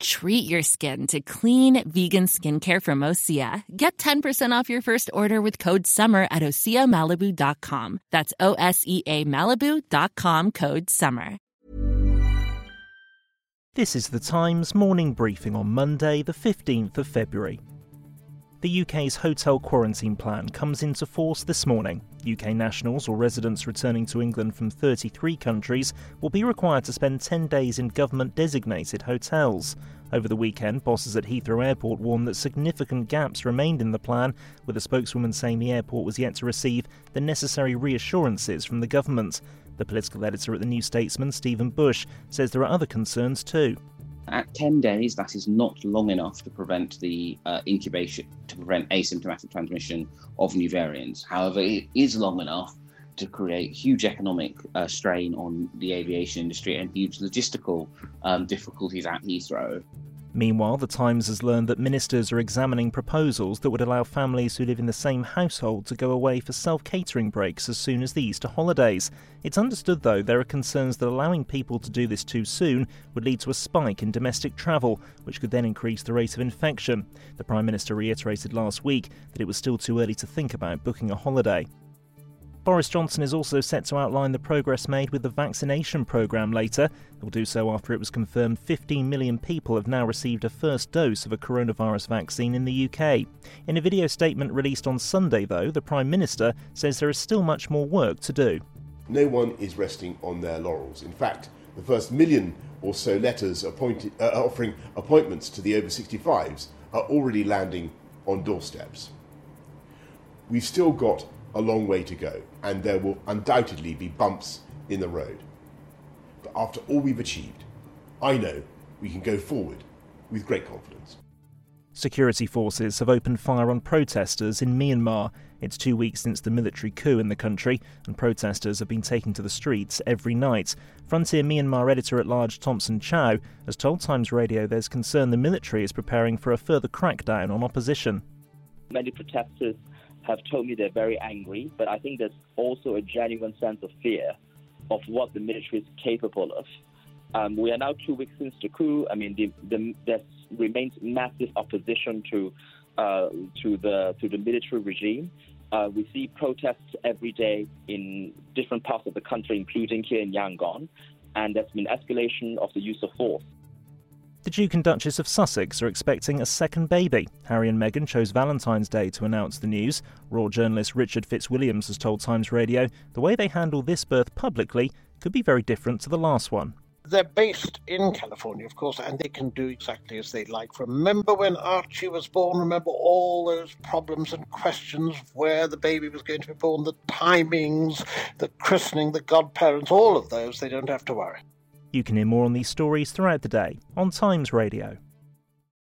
Treat your skin to clean vegan skincare from Osea. Get 10% off your first order with code SUMMER at OseaMalibu.com. That's O S E A Malibu.com code SUMMER. This is the Times morning briefing on Monday, the 15th of February. The UK's hotel quarantine plan comes into force this morning. UK nationals or residents returning to England from 33 countries will be required to spend 10 days in government designated hotels. Over the weekend, bosses at Heathrow Airport warned that significant gaps remained in the plan, with a spokeswoman saying the airport was yet to receive the necessary reassurances from the government. The political editor at the New Statesman, Stephen Bush, says there are other concerns too. At 10 days, that is not long enough to prevent the uh, incubation, to prevent asymptomatic transmission of new variants. However, it is long enough to create huge economic uh, strain on the aviation industry and huge logistical um, difficulties at Heathrow. Meanwhile, The Times has learned that ministers are examining proposals that would allow families who live in the same household to go away for self catering breaks as soon as the Easter holidays. It's understood, though, there are concerns that allowing people to do this too soon would lead to a spike in domestic travel, which could then increase the rate of infection. The Prime Minister reiterated last week that it was still too early to think about booking a holiday. Boris Johnson is also set to outline the progress made with the vaccination programme later. He'll do so after it was confirmed 15 million people have now received a first dose of a coronavirus vaccine in the UK. In a video statement released on Sunday, though, the Prime Minister says there is still much more work to do. No one is resting on their laurels. In fact, the first million or so letters uh, offering appointments to the over 65s are already landing on doorsteps. We've still got a long way to go, and there will undoubtedly be bumps in the road. But after all we've achieved, I know we can go forward with great confidence. Security forces have opened fire on protesters in Myanmar. It's two weeks since the military coup in the country, and protesters have been taking to the streets every night. Frontier Myanmar editor at large Thompson Chau has told Times Radio there's concern the military is preparing for a further crackdown on opposition. Many protesters have told me they're very angry, but I think there's also a genuine sense of fear of what the military is capable of. Um, we are now two weeks since the coup. I mean, the, the, there remains massive opposition to uh, to the to the military regime. Uh, we see protests every day in different parts of the country, including here in Yangon, and there's been escalation of the use of force. The Duke and Duchess of Sussex are expecting a second baby. Harry and Meghan chose Valentine's Day to announce the news. Royal journalist Richard Fitzwilliams has told Times Radio the way they handle this birth publicly could be very different to the last one. They're based in California, of course, and they can do exactly as they like. Remember when Archie was born? Remember all those problems and questions of where the baby was going to be born, the timings, the christening, the godparents, all of those, they don't have to worry. You can hear more on these stories throughout the day on Times Radio.